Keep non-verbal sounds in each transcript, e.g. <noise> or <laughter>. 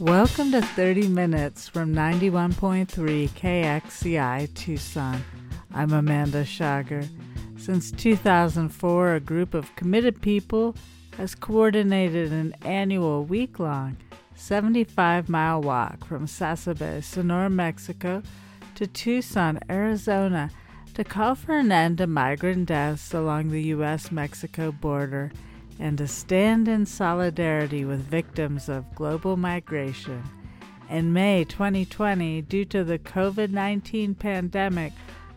Welcome to 30 Minutes from 91.3 KXCI Tucson. I'm Amanda Schager. Since 2004, a group of committed people has coordinated an annual week long 75 mile walk from Sasabe, Sonora, Mexico to Tucson, Arizona to call for an end to migrant deaths along the U.S. Mexico border and to stand in solidarity with victims of global migration. In May 2020, due to the COVID 19 pandemic,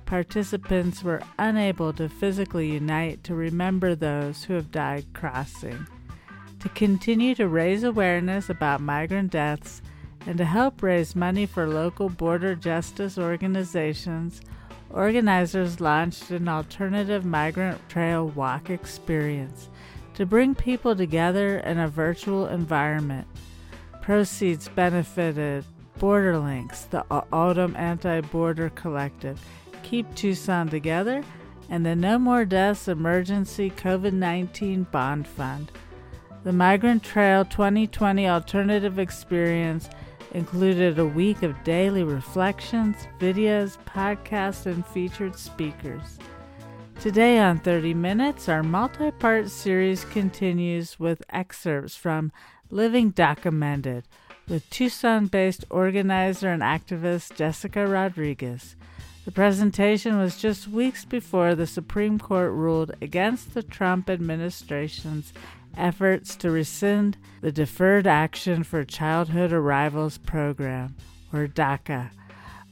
participants were unable to physically unite to remember those who have died crossing. To continue to raise awareness about migrant deaths and to help raise money for local border justice organizations, organizers launched an alternative migrant trail walk experience to bring people together in a virtual environment. Proceeds benefited Borderlinks, the Autumn Anti Border Collective, Keep Tucson Together, and the No More Deaths Emergency COVID 19 Bond Fund. The Migrant Trail 2020 Alternative Experience included a week of daily reflections, videos, podcasts, and featured speakers. Today on 30 Minutes, our multi part series continues with excerpts from Living DACAmented with Tucson based organizer and activist Jessica Rodriguez. The presentation was just weeks before the Supreme Court ruled against the Trump administration's efforts to rescind the Deferred Action for Childhood Arrivals Program, or DACA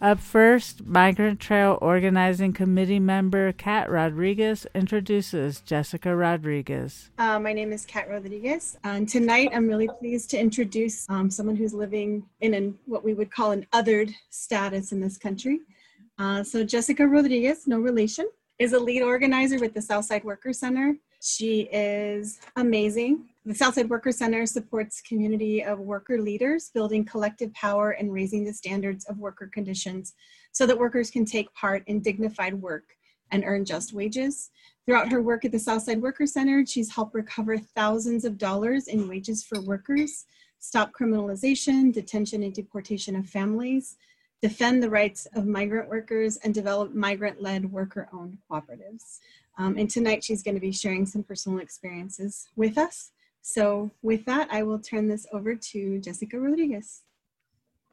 up first, Migrant Trail Organizing Committee member Kat Rodriguez introduces Jessica Rodriguez. Uh, my name is Kat Rodriguez, and tonight I'm really pleased to introduce um, someone who's living in an, what we would call an othered status in this country. Uh, so, Jessica Rodriguez, no relation, is a lead organizer with the Southside Worker Center. She is amazing. The Southside Worker Center supports community of worker leaders, building collective power and raising the standards of worker conditions so that workers can take part in dignified work and earn just wages. Throughout her work at the Southside Worker Center, she's helped recover thousands of dollars in wages for workers, stop criminalization, detention, and deportation of families, defend the rights of migrant workers, and develop migrant led worker owned cooperatives. Um, and tonight she's going to be sharing some personal experiences with us. So with that, I will turn this over to Jessica Rodriguez.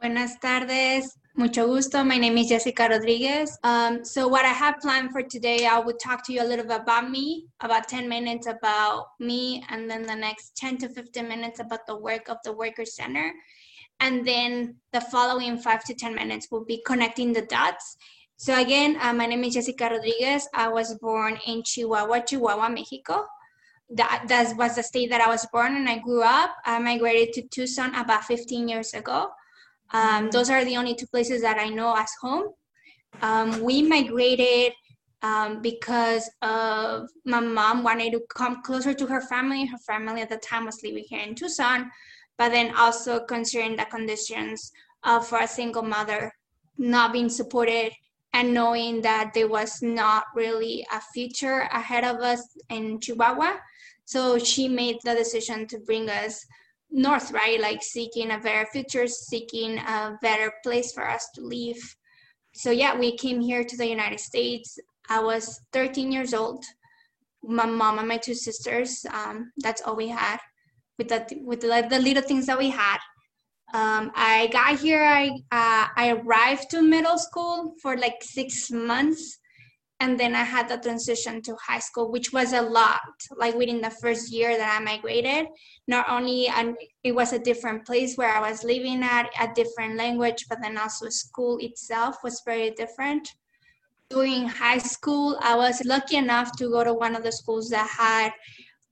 Buenas tardes, mucho gusto. My name is Jessica Rodriguez. Um, so what I have planned for today, I will talk to you a little bit about me, about 10 minutes about me, and then the next 10 to 15 minutes about the work of the Worker Center. And then the following five to 10 minutes will be connecting the dots. So again, uh, my name is Jessica Rodriguez. I was born in Chihuahua, Chihuahua, Mexico that that was the state that I was born and I grew up. I migrated to Tucson about 15 years ago. Um, those are the only two places that I know as home. Um, we migrated um, because of my mom wanted to come closer to her family. Her family at the time was living here in Tucson, but then also considering the conditions of for a single mother not being supported and knowing that there was not really a future ahead of us in Chihuahua. So she made the decision to bring us north, right? Like seeking a better future, seeking a better place for us to live. So yeah, we came here to the United States. I was 13 years old. My mom and my two sisters. Um, that's all we had. With the with the, the little things that we had. Um, I got here. I uh, I arrived to middle school for like six months and then I had the transition to high school, which was a lot. Like within the first year that I migrated, not only and it was a different place where I was living at, a different language, but then also school itself was very different. During high school, I was lucky enough to go to one of the schools that had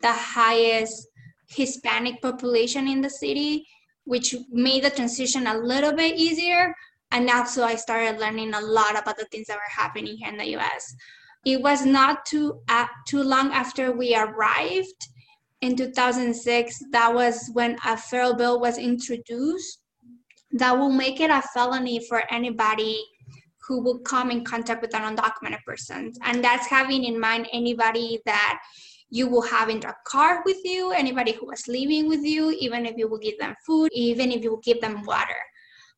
the highest Hispanic population in the city, which made the transition a little bit easier and also I started learning a lot about the things that were happening here in the U.S. It was not too uh, too long after we arrived in 2006. That was when a federal bill was introduced that will make it a felony for anybody who will come in contact with an undocumented person, and that's having in mind anybody that you will have in the car with you, anybody who was living with you, even if you will give them food, even if you will give them water.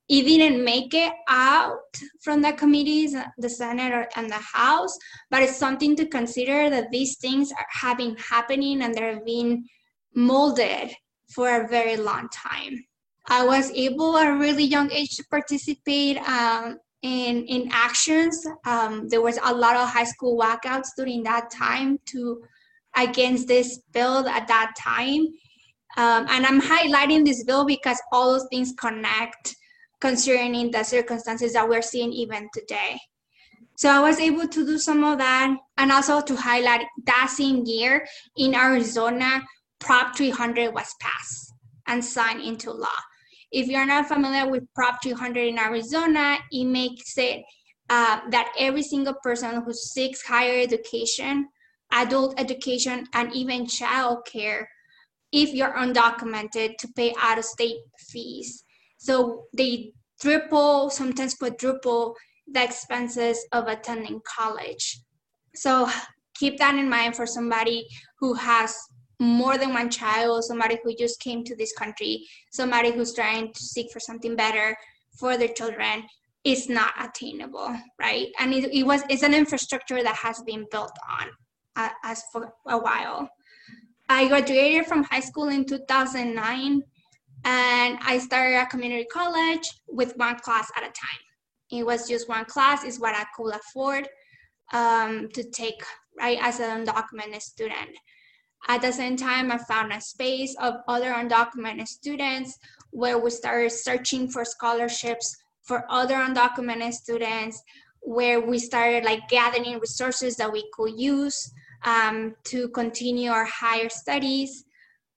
It didn't make it out from the committees, the Senate and the House, but it's something to consider that these things are, have been happening and they're being molded for a very long time. I was able at a really young age to participate um, in in actions. Um, there was a lot of high school walkouts during that time to against this bill at that time. Um, and I'm highlighting this bill because all those things connect concerning the circumstances that we're seeing even today. So I was able to do some of that and also to highlight that same year in Arizona, Prop 300 was passed and signed into law. If you're not familiar with Prop 300 in Arizona, it makes it uh, that every single person who seeks higher education, adult education, and even child care, if you're undocumented, to pay out of state fees. So they triple, sometimes quadruple the expenses of attending college. So keep that in mind for somebody who has more than one child, somebody who just came to this country, somebody who's trying to seek for something better for their children is not attainable, right? And it, it was it's an infrastructure that has been built on uh, as for a while. I graduated from high school in 2009 and I started a community college with one class at a time. It was just one class is what I could afford um, to take right as an undocumented student. At the same time, I found a space of other undocumented students where we started searching for scholarships for other undocumented students, where we started like gathering resources that we could use um, to continue our higher studies.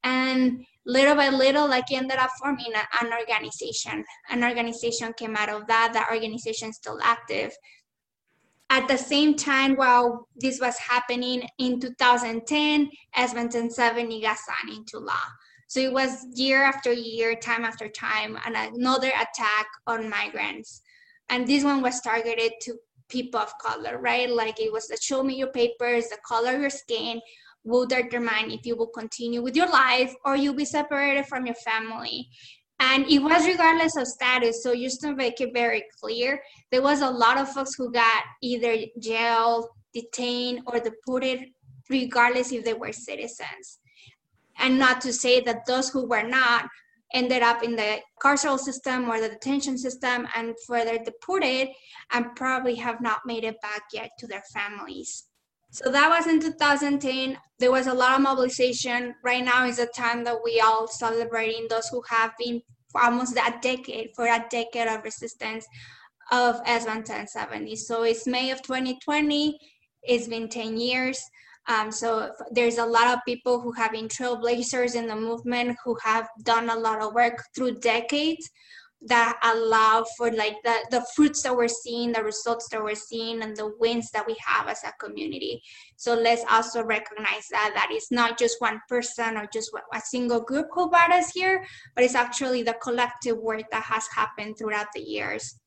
And little by little, like ended up forming an organization. An organization came out of that. That organization is still active. At the same time, while this was happening in 2010, SB 70 got signed into law. So it was year after year, time after time, and another attack on migrants. And this one was targeted to people of color, right? Like it was the show me your papers, the color of your skin will determine if you will continue with your life or you'll be separated from your family. And it was regardless of status. So just to make it very clear, there was a lot of folks who got either jailed, detained, or deported, regardless if they were citizens. And not to say that those who were not ended up in the carceral system or the detention system and further deported and probably have not made it back yet to their families. So that was in 2010. There was a lot of mobilization. Right now is the time that we all celebrating those who have been almost that decade, for a decade of resistance of SB 1070. So it's May of 2020. It's been 10 years. Um, so there's a lot of people who have been trailblazers in the movement who have done a lot of work through decades that allow for like the, the fruits that we're seeing, the results that we're seeing, and the wins that we have as a community. So let's also recognize that that is not just one person or just a single group who brought us here, but it's actually the collective work that has happened throughout the years.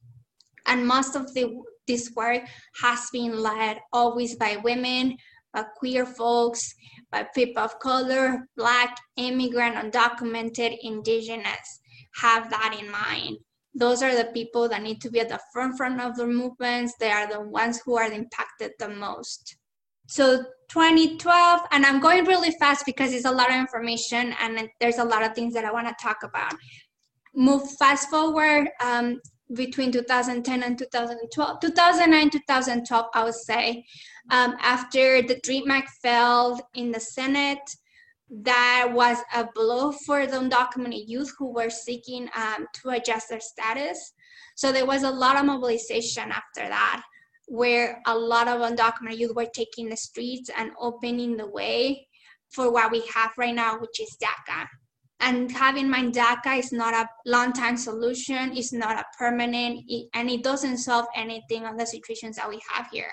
And most of the this work has been led always by women, by queer folks, by people of color, black, immigrant, undocumented, indigenous have that in mind. Those are the people that need to be at the front front of the movements. They are the ones who are impacted the most. So 2012, and I'm going really fast because it's a lot of information and there's a lot of things that I want to talk about. Move fast forward um, between 2010 and 2012, 2009, 2012, I would say. Um, after the Dream Act failed in the Senate, that was a blow for the undocumented youth who were seeking um, to adjust their status. So there was a lot of mobilization after that, where a lot of undocumented youth were taking the streets and opening the way for what we have right now, which is DACA. And having mind DACA is not a long-time solution, it's not a permanent, and it doesn't solve anything on the situations that we have here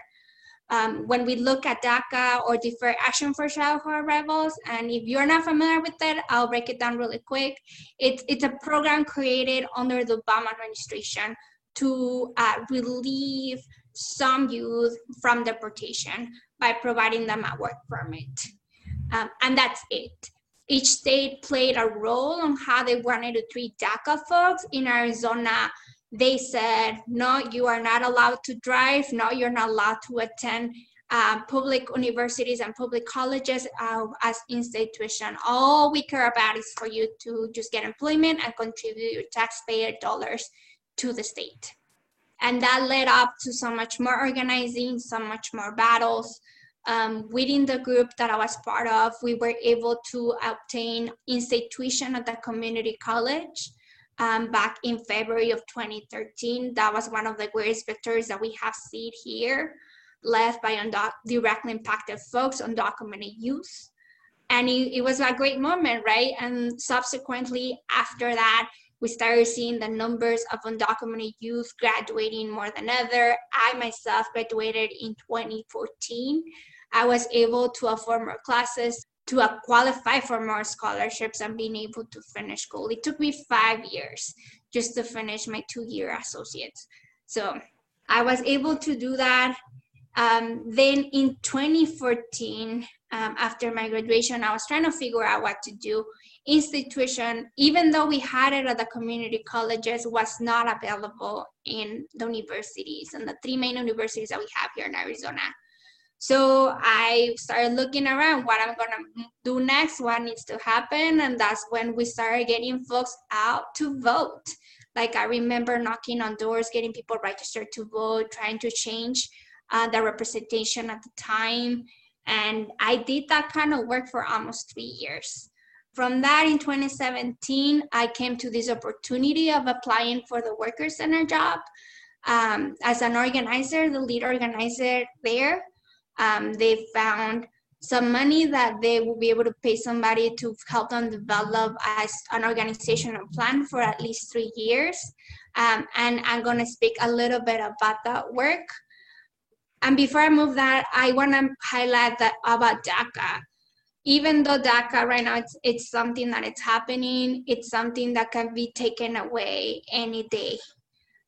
um, when we look at DACA or Deferred Action for Childhood Arrivals, and if you're not familiar with it, I'll break it down really quick. It's, it's a program created under the Obama administration to uh, relieve some youth from deportation by providing them a work permit. Um, and that's it. Each state played a role on how they wanted to treat DACA folks. In Arizona, they said, no, you are not allowed to drive. No, you're not allowed to attend uh, public universities and public colleges uh, as in-state. All we care about is for you to just get employment and contribute your taxpayer dollars to the state. And that led up to so much more organizing, so much more battles. Um, within the group that I was part of, we were able to obtain in-state at the community college um, back in February of 2013. That was one of the greatest victories that we have seen here, led by undoc- directly impacted folks, undocumented youth. And it, it was a great moment, right? And subsequently, after that, we started seeing the numbers of undocumented youth graduating more than ever. I myself graduated in 2014. I was able to afford more classes, to qualify for more scholarships and being able to finish school. It took me five years just to finish my two-year associates. So I was able to do that. Um, then in 2014, um, after my graduation, I was trying to figure out what to do. Institution, even though we had it at the community colleges, was not available in the universities and the three main universities that we have here in Arizona. So I started looking around what I'm gonna do next, what needs to happen, and that's when we started getting folks out to vote. Like I remember knocking on doors, getting people registered to vote, trying to change uh, the representation at the time, and I did that kind of work for almost three years. From that, in 2017, I came to this opportunity of applying for the Worker Center job um, as an organizer, the lead organizer there um, they found some money that they will be able to pay somebody to help them develop as an organizational plan for at least three years. Um, and I'm going to speak a little bit about that work. And before I move that, I want to highlight that about DACA. Even though DACA right now it's it's something that it's happening, it's something that can be taken away any day.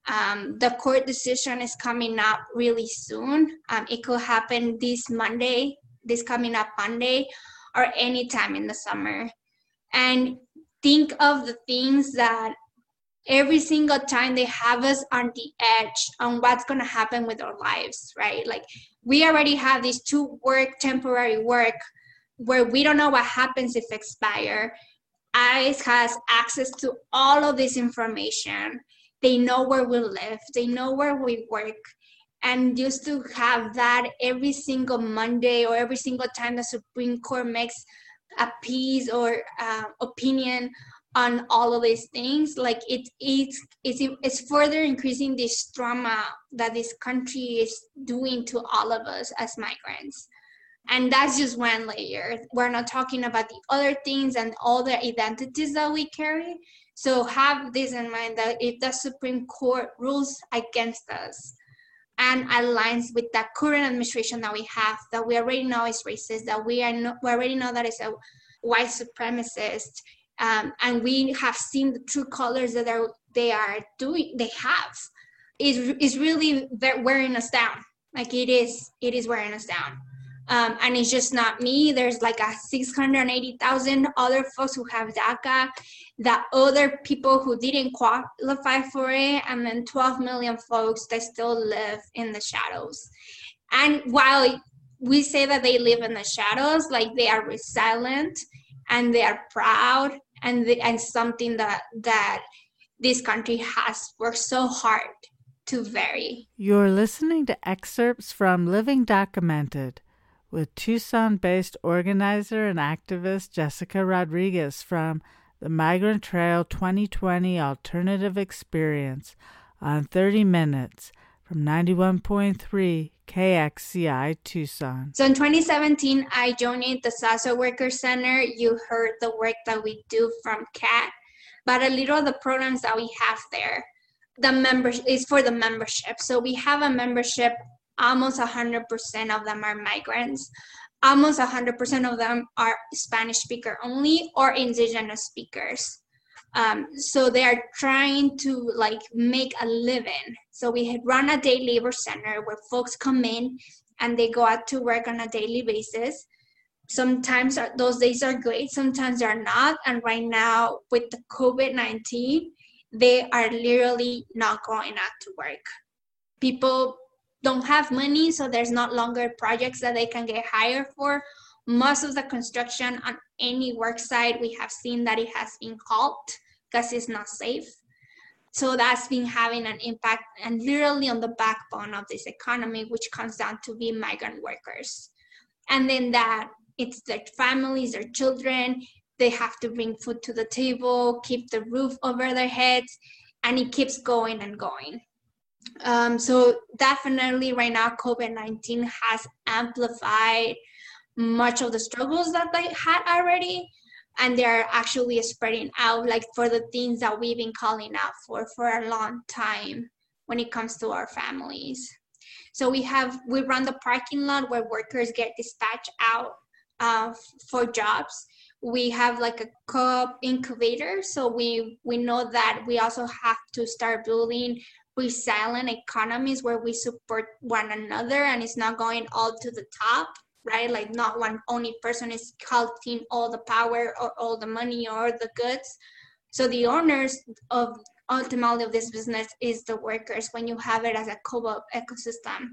Um, the court decision is coming up really soon. Um, it could happen this Monday, this coming up Monday, or anytime in the summer. And think of the things that every single time they have us on the edge on what's going to happen with our lives, right? Like we already have these two work, temporary work, where we don't know what happens if expire. ICE has access to all of this information they know where we live they know where we work and just to have that every single monday or every single time the supreme court makes a piece or uh, opinion on all of these things like it, it's it's it's further increasing this trauma that this country is doing to all of us as migrants. And that's just one layer. We're not talking about the other things and all the identities that we carry so have this in mind that if the Supreme Court rules against us and aligns with the current administration that we have, that we already know is racist, that we are no, we already know that it's a white supremacist, um, and we have seen the true colors that are, they are doing, they have, is is really wearing us down. Like it is, it is wearing us down. Um, and it's just not me. There's like a 680,000 other folks who have DACA, the other people who didn't qualify for it, and then 12 million folks that still live in the shadows. And while we say that they live in the shadows, like they are resilient and they are proud and and something that that this country has worked so hard to vary. You're listening to excerpts from Living DACAmented with Tucson based organizer and activist Jessica Rodriguez from the Migrant Trail 2020 Alternative Experience on 30 Minutes from 91.3 KXCI Tucson. So in 2017, I joined the Southside Worker Center. You heard the work that we do from Kat, but a little of the programs that we have there. The membership is for the membership. So we have a membership almost 100% of them are migrants. Almost 100% of them are Spanish speaker only or indigenous speakers. Um, so they are trying to like make a living. So we run a day labor center where folks come in and they go out to work on a daily basis. sometimes those days are great sometimes they're not and right now with the covid-19 they are literally not going out to work people don't have money so there's not longer projects that they can get hired for most of the construction on any work site we have seen that it has been halt because it's not safe so that's been having an impact and literally on the backbone of this economy which comes down to be migrant workers and then that it's their families, their children. They have to bring food to the table, keep the roof over their heads, and it keeps going and going. Um, so definitely right now, COVID-19 has amplified much of the struggles that they had already and they're actually spreading out like for the things that we've been calling out for for a long time when it comes to our families. So we have we run the parking lot where workers get dispatched out uh, for jobs. We have like a co-op incubator so we we know that we also have to start building resilient economies where we support one another and it's not going all to the top right? Like not one only person is collecting all the power or all the money or the goods. So the owners of ultimately of this business is the workers when you have it as a co-op ecosystem.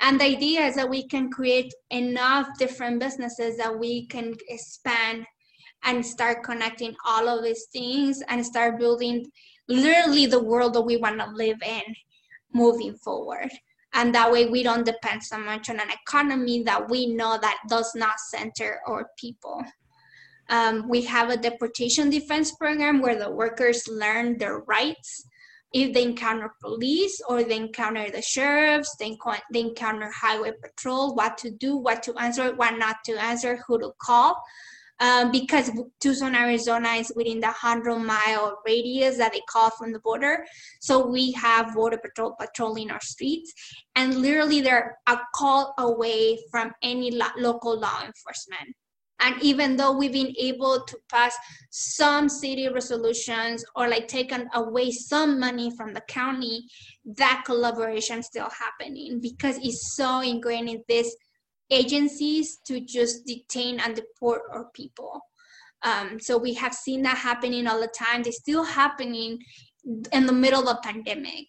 And the idea is that we can create enough different businesses that we can expand and start connecting all of these things and start building literally the world that we want to live in moving forward. And that way we don't depend so much on an economy that we know that does not center our people. Um, we have a deportation defense program where the workers learn their rights. If they encounter police or they encounter the sheriffs, they, they encounter highway patrol, what to do, what to answer, what not to answer, who to call. Um, because Tucson, Arizona is within the 100 mile radius that they call from the border. So we have Border Patrol patrolling our streets, and literally they're a call away from any lo- local law enforcement. And even though we've been able to pass some city resolutions or like taken away some money from the county, that collaboration still happening because it's so ingrained in these agencies to just detain and deport our people. Um, so we have seen that happening all the time. They're still happening in the middle of pandemic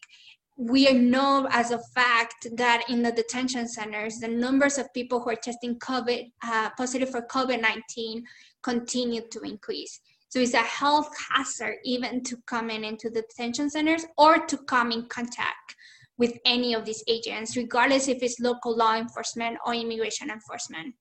we know as a fact that in the detention centers, the numbers of people who are testing COVID uh, positive for COVID 19 continue to increase. So it's a health hazard even to come in into the detention centers or to come in contact with any of these agents, regardless if it's local law enforcement or immigration enforcement.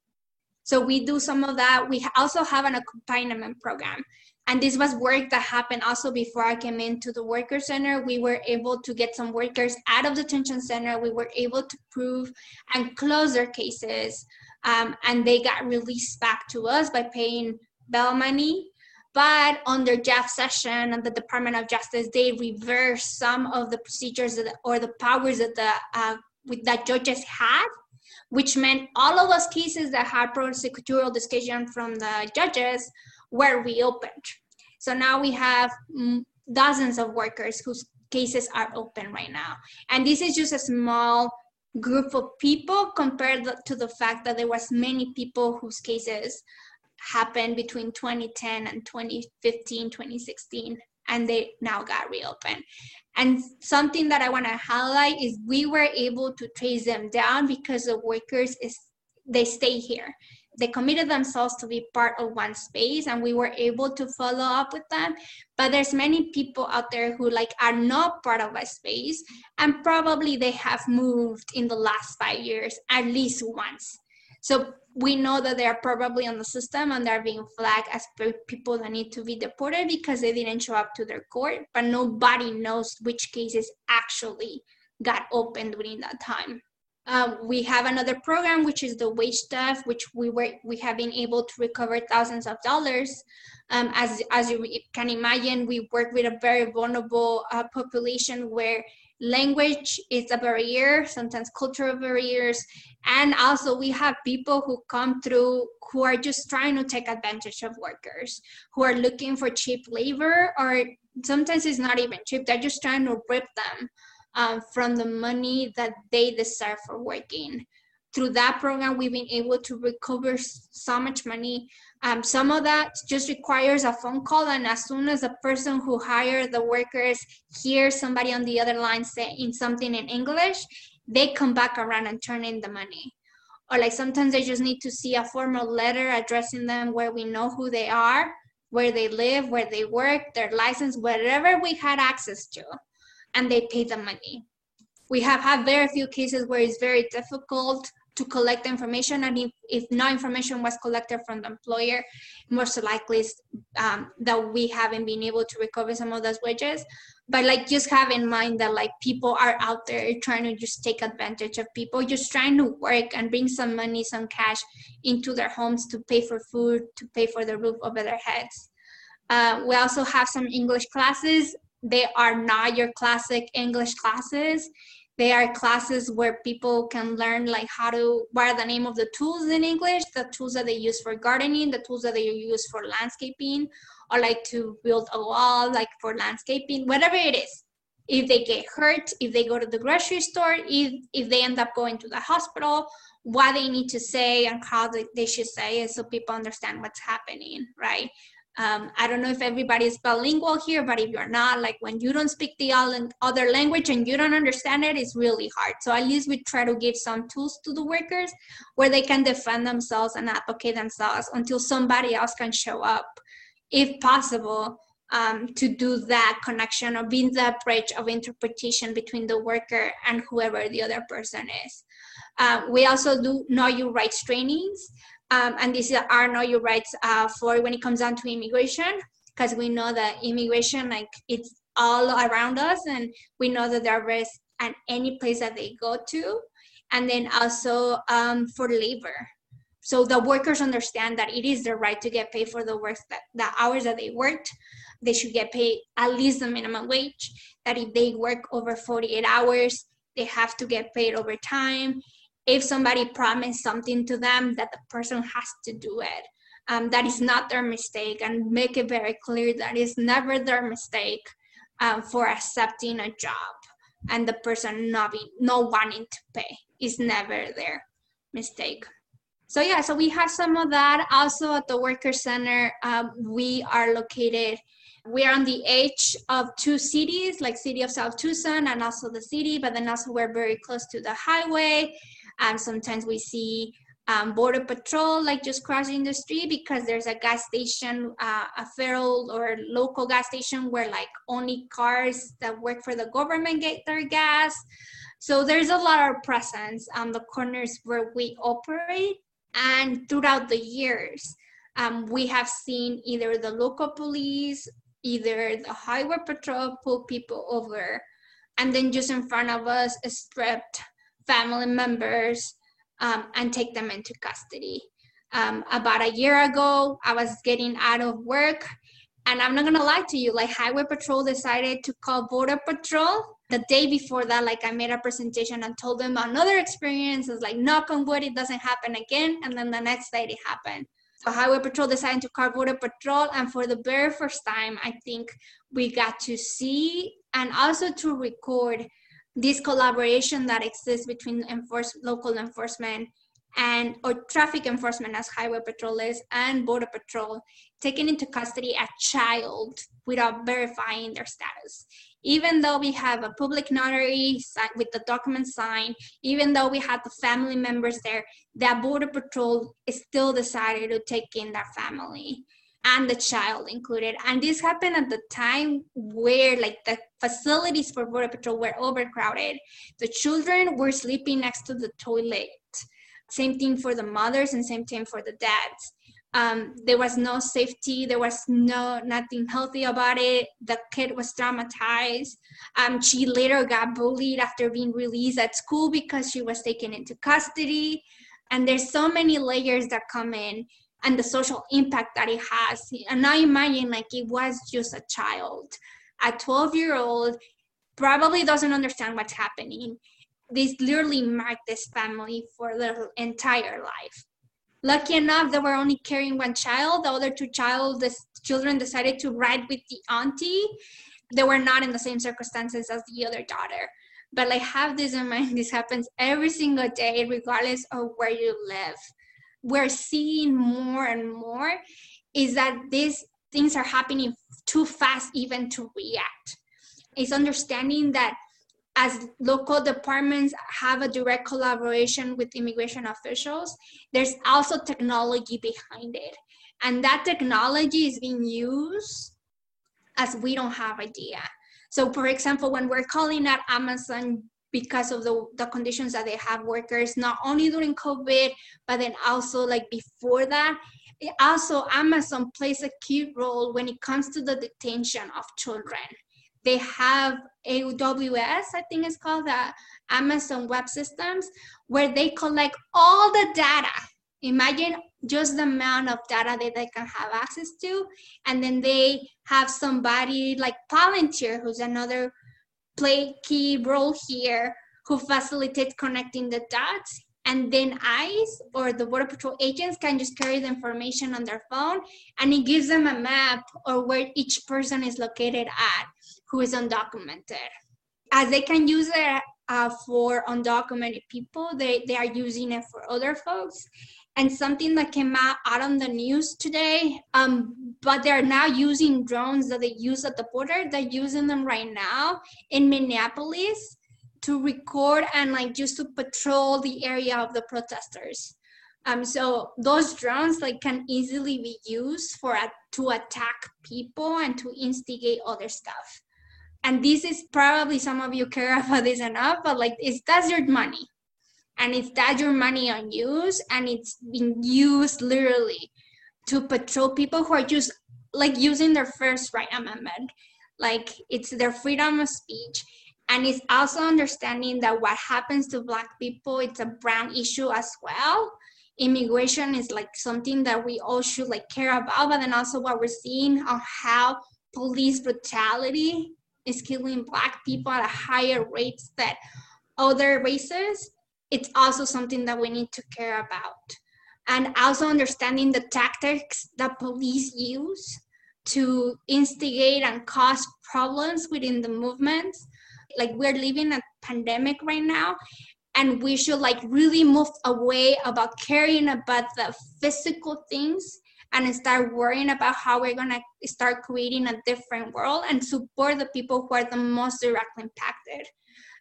So we do some of that. We also have an accompaniment program and this was work that happened also before I came into the worker center. We were able to get some workers out of the detention center. We were able to prove and close their cases, um, and they got released back to us by paying bail money. But under Jeff Session and the Department of Justice, they reversed some of the procedures or the powers that the uh, that judges had, which meant all of those cases that had prosecutorial discretion from the judges were reopened. So now we have dozens of workers whose cases are open right now. And this is just a small group of people compared to the fact that there was many people whose cases happened between 2010 and 2015 2016 and they now got reopened. And something that i want to highlight is we were able to trace them down because the workers is they stay here. They committed themselves to be part of one space and we were able to follow up with them. But there's many people out there who like are not part of a space and probably they have moved in the last five years at least once so we know that they are probably on the system and they're being flagged as people that need to be deported because they didn't show up to their court but nobody knows which cases actually got opened during that time um, we have another program, which is the wage theft, which we were we have been able to recover thousands of dollars. Um, as as you can imagine, we work with a very vulnerable uh, population where language is a barrier, sometimes cultural barriers, and also we have people who come through who are just trying to take advantage of workers, who are looking for cheap labor, or sometimes it's not even cheap; they're just trying to rip them um, from the money that they deserve for working. through that program, we've been able to recover so much money. Um, some of that just requires a phone call, and as soon as the person who hired the workers hears somebody on the other line saying something in English, they come back around and turn in the money. Or like sometimes they just need to see a formal letter addressing them where we know who they are, where they live, where they work, their license, whatever we had access to, and they pay the money. We have had very few cases where it's very difficult to collect information and if, if no information was collected from the employer most likely um, that we haven't been able to recover some of those wages. But like just have in mind that like people are out there trying to just take advantage of people just trying to work and bring some money some cash into their homes to pay for food to pay for the roof over their heads. Uh, we also have some english classes. They are not your classic english classes they are classes where people can learn like how to what are the name of the tools in english the tools that they use for gardening the tools that they use for landscaping or like to build a wall like for landscaping whatever it is. If they get hurt if they go to the grocery store if if they end up going to the hospital what they need to say and how they, they should say it so people understand what's happening right um, I don't know if everybody is bilingual here, but if you're not, like when you don't speak the other language and you don't understand it, it's really hard. So at least we try to give some tools to the workers where they can defend themselves and advocate themselves until somebody else can show up, if possible, um, to do that connection or being that bridge of interpretation between the worker and whoever the other person is. Uh, we also do know your rights trainings. Um, and these are know your rights uh, for when it comes down to immigration, because we know that immigration, like it's all around us, and we know that there are risks at any place that they go to. And then also um, for labor. So the workers understand that it is their right to get paid for the work that the hours that they worked. They should get paid at least the minimum wage. That if they work over 48 hours, they have to get paid overtime if somebody promised something to them that the person has to do it. Um, that is not their mistake and make it very clear that it's never their mistake um, for accepting a job and the person not be, not wanting to pay. Is never their mistake. So yeah so we have some of that. Also at the worker center um, we are located we are on the edge of two cities like city of south tucson and also the city but then also we're very close to the highway and sometimes we see um, border patrol like just crossing the street because there's a gas station, uh, a federal or local gas station where like only cars that work for the government get their gas. So there's a lot of presence on the corners where we operate. And throughout the years, um, we have seen either the local police, either the highway patrol pull people over, and then just in front of us is stripped family members um, and take them into custody. Um, about a year ago, I was getting out of work, and I'm not gonna lie to you, like Highway Patrol decided to call Border Patrol. The day before that, like I made a presentation and told them another experience. It's like knock on wood, it doesn't happen again. And then the next day it happened. So Highway Patrol decided to call Border Patrol, and for the very first time, I think we got to see and also to record this collaboration that exists between enforce, local enforcement and or traffic enforcement as highway patrol is and border patrol taking into custody a child without verifying their status. Even though we have a public notary with the document signed even though we had the family members there that border patrol still decided to take in their family and the child included. And this happened at the time where like the facilities for Border Patrol were overcrowded. The children were sleeping next to the toilet. Same thing for the mothers and same thing for the dads. Um, there was no safety. There was no nothing healthy about it. The kid was traumatized. Um, she later got bullied after being released at school because she was taken into custody. And there's so many layers that come in and the social impact that it has. And now imagine like it was just a child, a 12 year old, probably doesn't understand what's happening. This literally marked this family for their entire life. Lucky enough, they were only carrying one child. The other two child, the children decided to ride with the auntie. They were not in the same circumstances as the other daughter But like have this in mind, <laughs> this happens every single day, regardless of where you live. We're seeing more and more is that these things are happening too fast even to react. It's understanding that as local departments have a direct collaboration with immigration officials, there's also technology behind it. And that technology is being used as we don't have idea. So for example, when we're calling out Amazon because of the, the conditions that they have workers, not only during COVID, but then also like before that, also Amazon plays a key role when it comes to the detention of children. They have AWS, I think it's called the Amazon Web Systems, where they collect all the data. Imagine just the amount of data that they can have access to. And then they have somebody like Palantir, who's another play key role here, who facilitates connecting the dots. And then ICE or the Border Patrol agents can just carry the information on their phone and it gives them a map or where each person is located at who is undocumented. As they can use it uh, for undocumented people, they, they are using it for other folks. And something that came out, out on the news today, um, but they're now using drones that they use at the border. They're using them right now in Minneapolis to record and like just to patrol the area of the protesters. Um, so those drones like can easily be used for a, to attack people and to instigate other stuff and this is probably some of you care <laughs> about this enough but like it's that's your money and it's that your money on use and it's being used literally to patrol people who are just like using their first right amendment. Like it's their freedom of speech. And it's also understanding that what happens to black people it's a brown issue as well. Immigration is like something that we all should like care about but then also what we're seeing on how police brutality is killing black people at a higher rates than other races it's also something that we need to care about and also understanding the tactics that police use to instigate and cause problems within the movements like we're living a pandemic right now and we should like really move away about caring about the physical things and start worrying about how we're to start creating a different world and support the people who are the most directly impacted.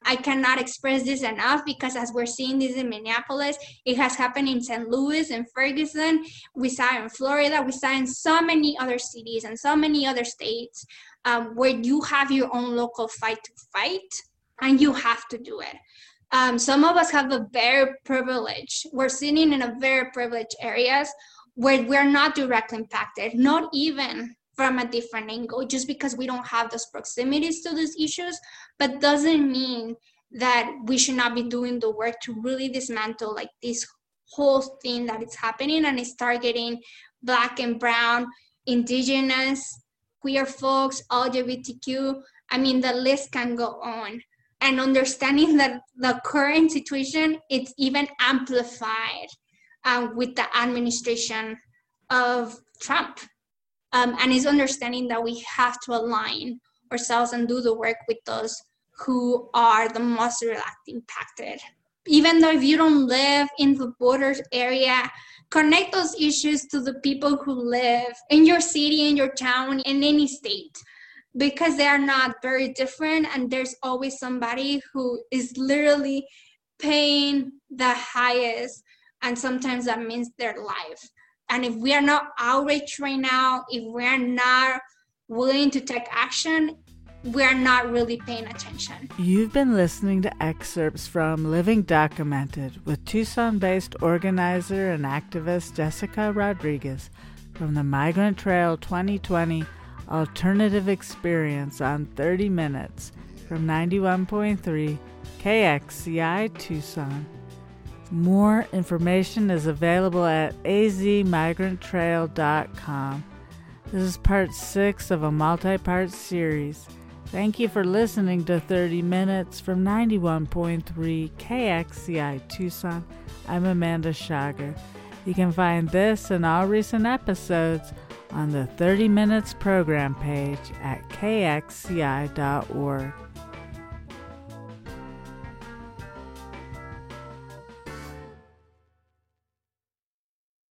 I cannot express this enough because as we're seeing this in Minneapolis, it has happened in St. Louis and Ferguson. We saw it in Florida. We saw it in so many other cities and so many other states um, where you have your own local fight to fight and you have to do it. Um, some of us have a very privilege. We're sitting in a very privileged areas where we're not directly impacted, not even from a different angle, just because we don't have those proximities to these issues, but doesn't mean that we should not be doing the work to really dismantle like this whole thing that is happening and it's targeting black and brown, indigenous, queer folks, LGBTQ. I mean, the list can go on. And understanding that the current situation, it's even amplified um, with the administration of Trump. Um, and it's understanding that we have to align ourselves and do the work with those who are the most impacted. Even though if you don't live in the borders area, connect those issues to the people who live in your city, in your town, in any state, because they are not very different. And there's always somebody who is literally paying the highest and sometimes that means their life. And if we are not outraged right now, if we are not willing to take action, we are not really paying attention. You've been listening to excerpts from Living DACAmented with Tucson based organizer and activist Jessica Rodriguez from the Migrant Trail 2020 Alternative Experience on 30 Minutes from 91.3 KXCI Tucson. More information is available at azmigranttrail.com. This is part six of a multi part series. Thank you for listening to 30 Minutes from 91.3 KXCI Tucson. I'm Amanda Schager. You can find this and all recent episodes on the 30 Minutes program page at kxci.org.